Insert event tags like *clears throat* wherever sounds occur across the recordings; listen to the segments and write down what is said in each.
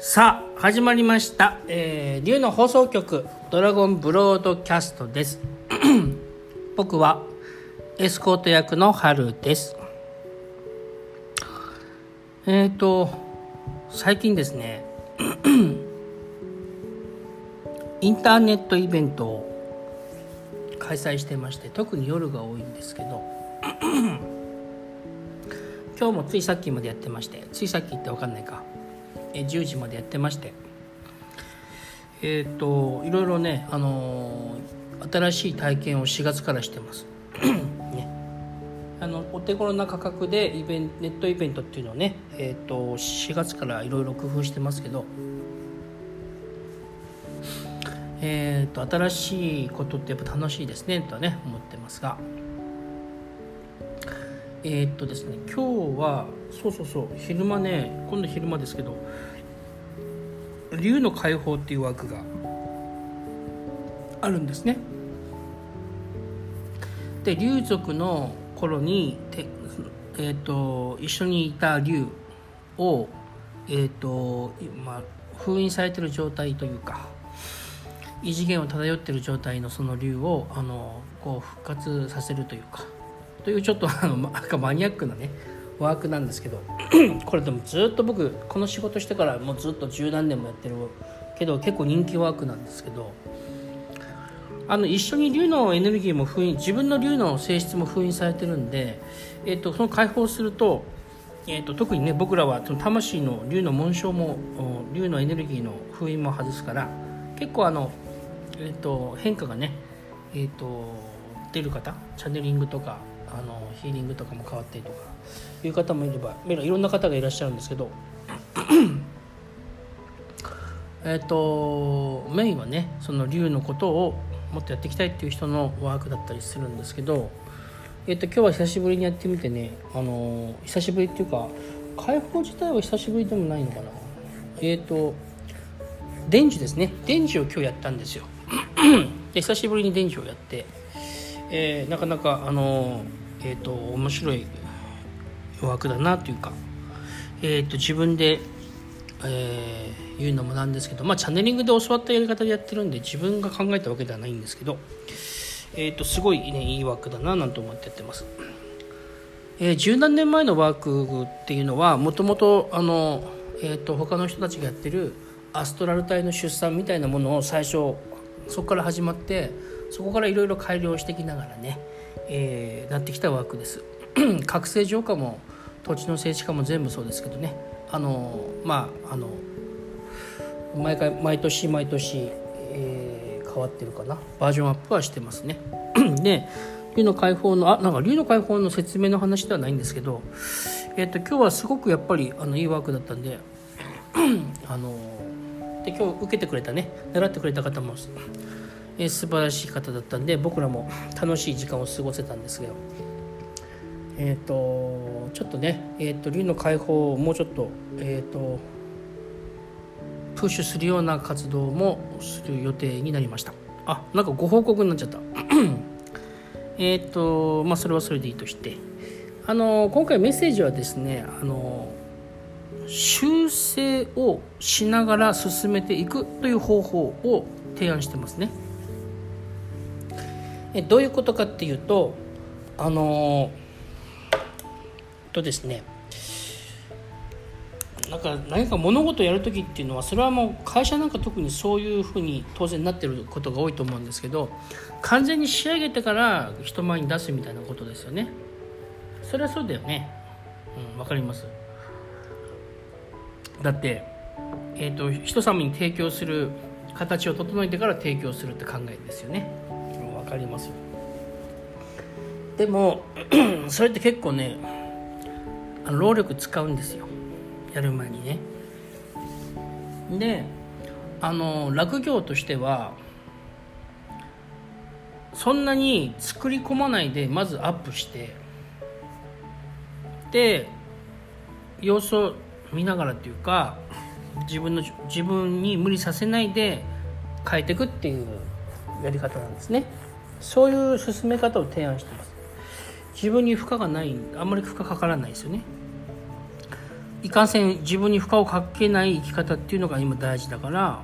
さあ始まりました、えー、竜の放送局ドラゴンブロードキャストです。*clears throat* 僕はエスコート役の春です。えっ、ー、と最近ですね *clears throat* インターネットイベントを開催してまして特に夜が多いんですけど *clears throat* 今日もついさっきまでやってましてついさっきって分かんないか。10時までやってまして。えっ、といろいろね、あのー新しい体験を4月からしてます、*clears throat* ね、あのお手頃な価格でイベンネットイベントっていうのをね、えー、と4月からいろいろ工夫してますけど。えー、と新しいことってやっぱ楽しいですねとはね思ってますが。えーっとですね今日はそうそうそう昼間ね今度昼間ですけど竜の解放っていう枠があるんですね。で竜族の頃にて、えーっと一緒にいた竜をえーとまあ封印されてる状態というか異次元を漂ってる状態のその竜をあのこう復活させるというかというちょっとあのまなんかマニアックなねワークなんですけど *clears throat* これでもずっと僕この仕事してからもうずっと十何年もやってるけど結構人気ワークなんですけどあの一緒に竜のエネルギーも封印自分の竜の性質も封印されてるんで、えー、とその解放すると,、えー、と特にね僕らはその魂の竜の紋章もお竜のエネルギーの封印も外すから結構あの、えー、と変化がね、えー、と出る方チャネリングとかあのヒーリングとかも変わったりとかいう方もいればいろんな方がいらっしゃるんですけど *clears throat* えっとメインはねその竜のことをもっとやっていきたいっていう人のワークだったりするんですけど、えっと今日は久しぶりにやってみてねあの久しぶりっていうか解放自体は久しぶりでもないのかな。えっと伝授ですね。伝授を今日やったんですよ。*clears throat* で久しぶりに伝授をやってえーなかなかあのえっ、と面白いワークだなというか、えー、と自分で、えー言うのもなんですけど、まあ、チャネリングで教わったやり方でやってるんで自分が考えたわけではないんですけど、えー、とすごい、ね、いいワークだななんて思ってやってます。えー十何年前のワークっていうのはもともとあの、えー、と他の人たちがやってるアストラル体の出産みたいなものを最初そこから始まってそこからいろいろ改良してきながらね、えーなってきたワークです。*clears throat* 覚醒浄化も土地の静止化も全部そうですけどね。あのまああの毎回毎年毎年、えー変わってるかな。バージョンアップはしてますね。*clears throat* で竜の解放のあなんか竜の解放の説明の話ではないんですけど、えー、と今日はすごくやっぱりあのいいワークだったんで *clears throat* あので今日受けてくれたね習ってくれた方もえー素晴らしい方だったんで僕らも楽しい時間を過ごせたんですけど。えっ、とちょっとねえっ、と竜の解放をもうちょっとえっ、とプッシュするような活動もする予定になりました。あなんかご報告になっちゃった。*clears throat* えっとまあそれはそれでいいとして。あの今回メッセージはですねあの修正をしながら進めていくという方法を提案してますね。えどういうことかっていうとあのとですねなんか何か物事をやる時っていうのはそれはもう会社なんか特にそういうふうに当然なってることが多いと思うんですけど完全に仕上げてから人前に出すみたいなことですよね。それはそうだよね。うんわかります。だって、えー、と人様に提供する形を整えてから提供するって考えですよね。かりますよ。でも *clears throat* それって結構ね労力使うんですよ。やる前にね。であの落業としてはそんなに作り込まないでまずアップしてで様子を見ながらっていうか自分の自分に無理させないで変えていくっていうやり方なんですね。そういう進め方を提案してます。自分に負荷がないあんまり負荷かからないですよね。いかんせん自分に負荷をかけない生き方っていうのが今大事だから、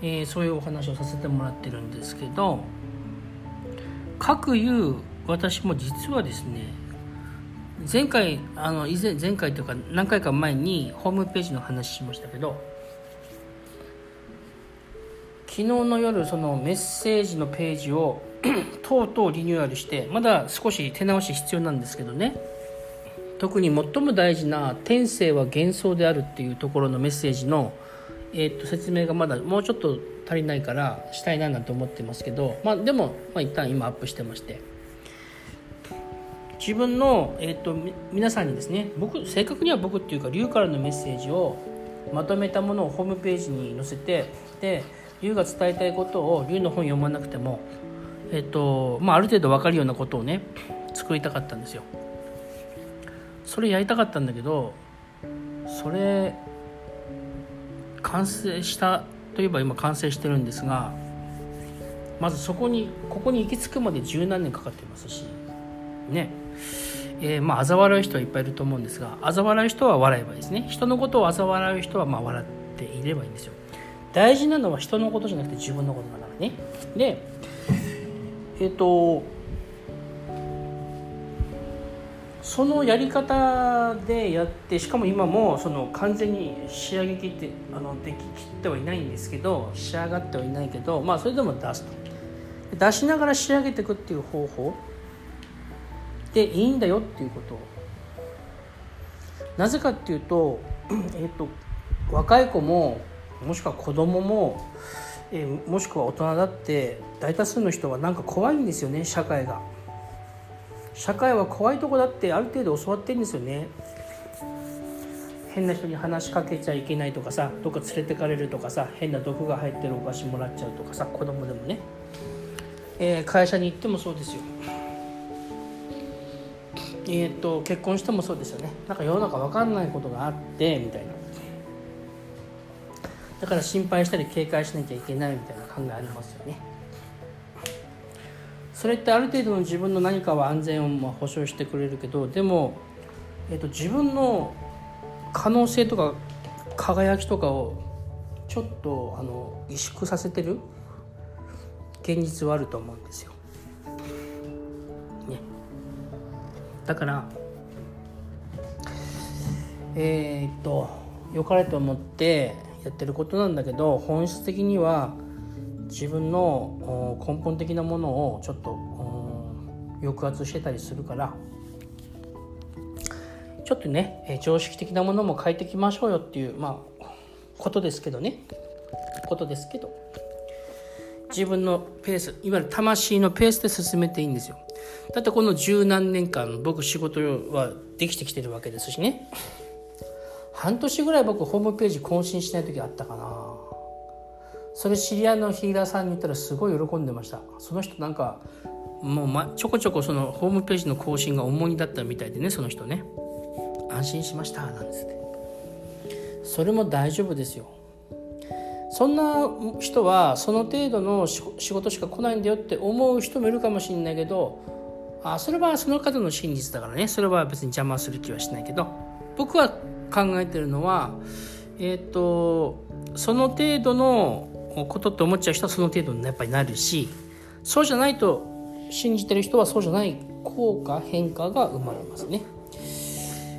えー、そういうお話をさせてもらってるんですけど各いう私も実はですね前回あの以前前回というか何回か前にホームページの話しましたけど昨日の夜そのメッセージのページを *clears throat* とうとうリニューアルしてまだ少し手直し必要なんですけどね。特に最も大事な「天性は幻想である」っていうところのメッセージの、えー、と説明がまだもうちょっと足りないからしたいななんて思ってますけど、まあ、でも、まあ、一旦今アップしてまして。自分の、えーと、皆さんにですね僕正確には僕っていうか龍からのメッセージをまとめたものをホームページに載せてで龍が伝えたいことを龍の本読まなくても、えーとまあ、ある程度分かるようなことをね作りたかったんですよ。それやりたかったんだけどそれ完成したといえば今完成してるんですがまずそこにここに行き着くまで十何年かかってますしね。えー、まあ嘲笑う人はいっぱいいると思うんですが嘲笑う人は笑えばいいですね。人のことを嘲笑う人はまあ笑っていればいいんですよ。大事なのは人のことじゃなくて自分のことだからね。でえっ、とそのやり方でやってしかも今もその完全に仕上げきってあのでききってはいないんですけど仕上がってはいないけどまあそれでも出すと。出しながら仕上げていくっていう方法。でいいんだよっていうこと。なぜかっていうと,えっと若い子ももしくは子供も、えー、もしくは大人だって大多数の人はなんか怖いんですよね社会が。社会は怖いとこだってある程度教わってるんですよね。変な人に話しかけちゃいけないとかさどっか連れてかれるとかさ変な毒が入ってるお菓子もらっちゃうとかさ子供でもね、えー、会社に行ってもそうですよ。えーと、と結婚してもそうですよね。なんか世の中分かんないことがあってみたいな。だから心配したり警戒しなきゃいけないみたいな考えありますよねそれってある程度の自分の何かは安全をま保証してくれるけどでも、えーと、自分の可能性とか輝きとかをちょっとあの萎縮させてる現実はあると思うんですよ。ね、だからえー、っと良かれと思ってやってることなんだけど本質的には自分の根本的なものをちょっと抑圧してたりするからちょっとね常識的なものも変えていきましょうよっていうまあことですけどね。ことですけど自分のペースいわゆる魂のペースで進めていいんですよ。だってこの十何年間僕仕事はできてきてるわけですしね。半年ぐらい僕ホームページ更新しない時あったかな。それ知り合いのヒーラーさんに言ったらすごい喜んでました。その人なんかもう、ま、ちょこちょこそのホームページの更新が重荷だったみたいでねその人ね。安心しましたなんですねそれも大丈夫ですよ。そんな人はその程度の仕事しか来ないんだよって思う人もいるかもしれないけどあそれはその方の真実だからね。それは別に邪魔する気はしないけど。僕は考えてるのはえっ、ー、とその程度のことって思っちゃう人はその程度にやっぱりなるしそうじゃないと信じてる人はそうじゃない効果変化が生まれますね。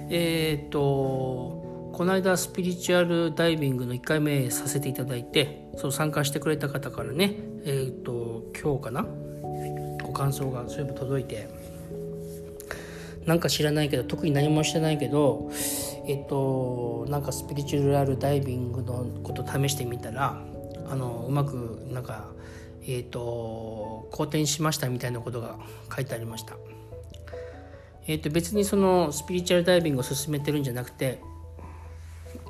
えっ、ー、とこの間スピリチュアルダイビングの1回目させていただいてそう参加してくれた方からねえっ、ー、と今日かなご感想がそういえば届いてなんか知らないけど特に何もしてないけどえっ、となんかスピリチュアルダイビングのこと試してみたらあのうまくなんかえっ、と好転しましたみたいなことが書いてありました。えー、と別にそのスピリチュアルダイビングを進めてるんじゃなくて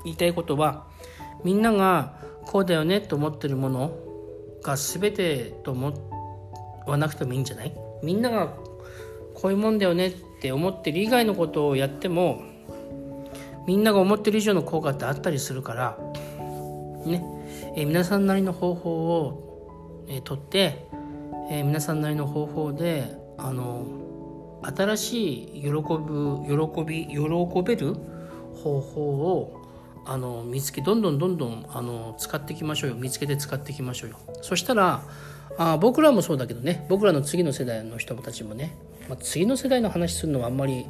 言いたいことはみんながこうだよねと思ってるものが全てと思わなくてもいいんじゃない？みんながこういうもんだよねって思ってる以外のことをやってもみんなが思ってる以上の効果ってあったりするからね。えー、皆さんなりの方法を、えー、とって、えー、皆さんなりの方法であの新しい喜ぶ喜び喜べる方法をあの見つけどんどんどんどんあの使っていきましょうよ。見つけて使っていきましょうよ。そしたらあ僕らもそうだけどね。僕らの次の世代の人たちもね、まあ、次の世代の話するのはあんまり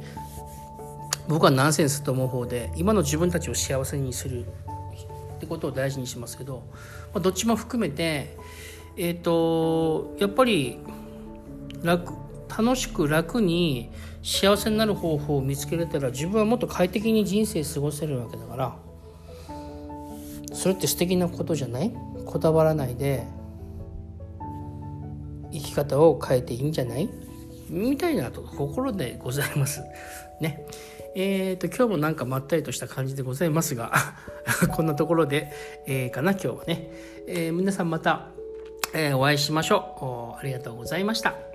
僕はナンセンスと思う方で今の自分たちを幸せにするってことを大事にしますけど、まあ、どっちも含めてえっ、ー、とやっぱり楽楽しく楽に幸せになる方法を見つけれたら自分はもっと快適に人生過ごせるわけだからそれって素敵なことじゃない？こだわらないで生き方を変えていいんじゃない？みたいなと心でございます。ね。えっ、ー、と、今日もなんかまったりとした感じでございますが *laughs* こんなところで、えー、かな、今日はね。えー、皆さんまた、えお会いしましょう。ありがとうございました。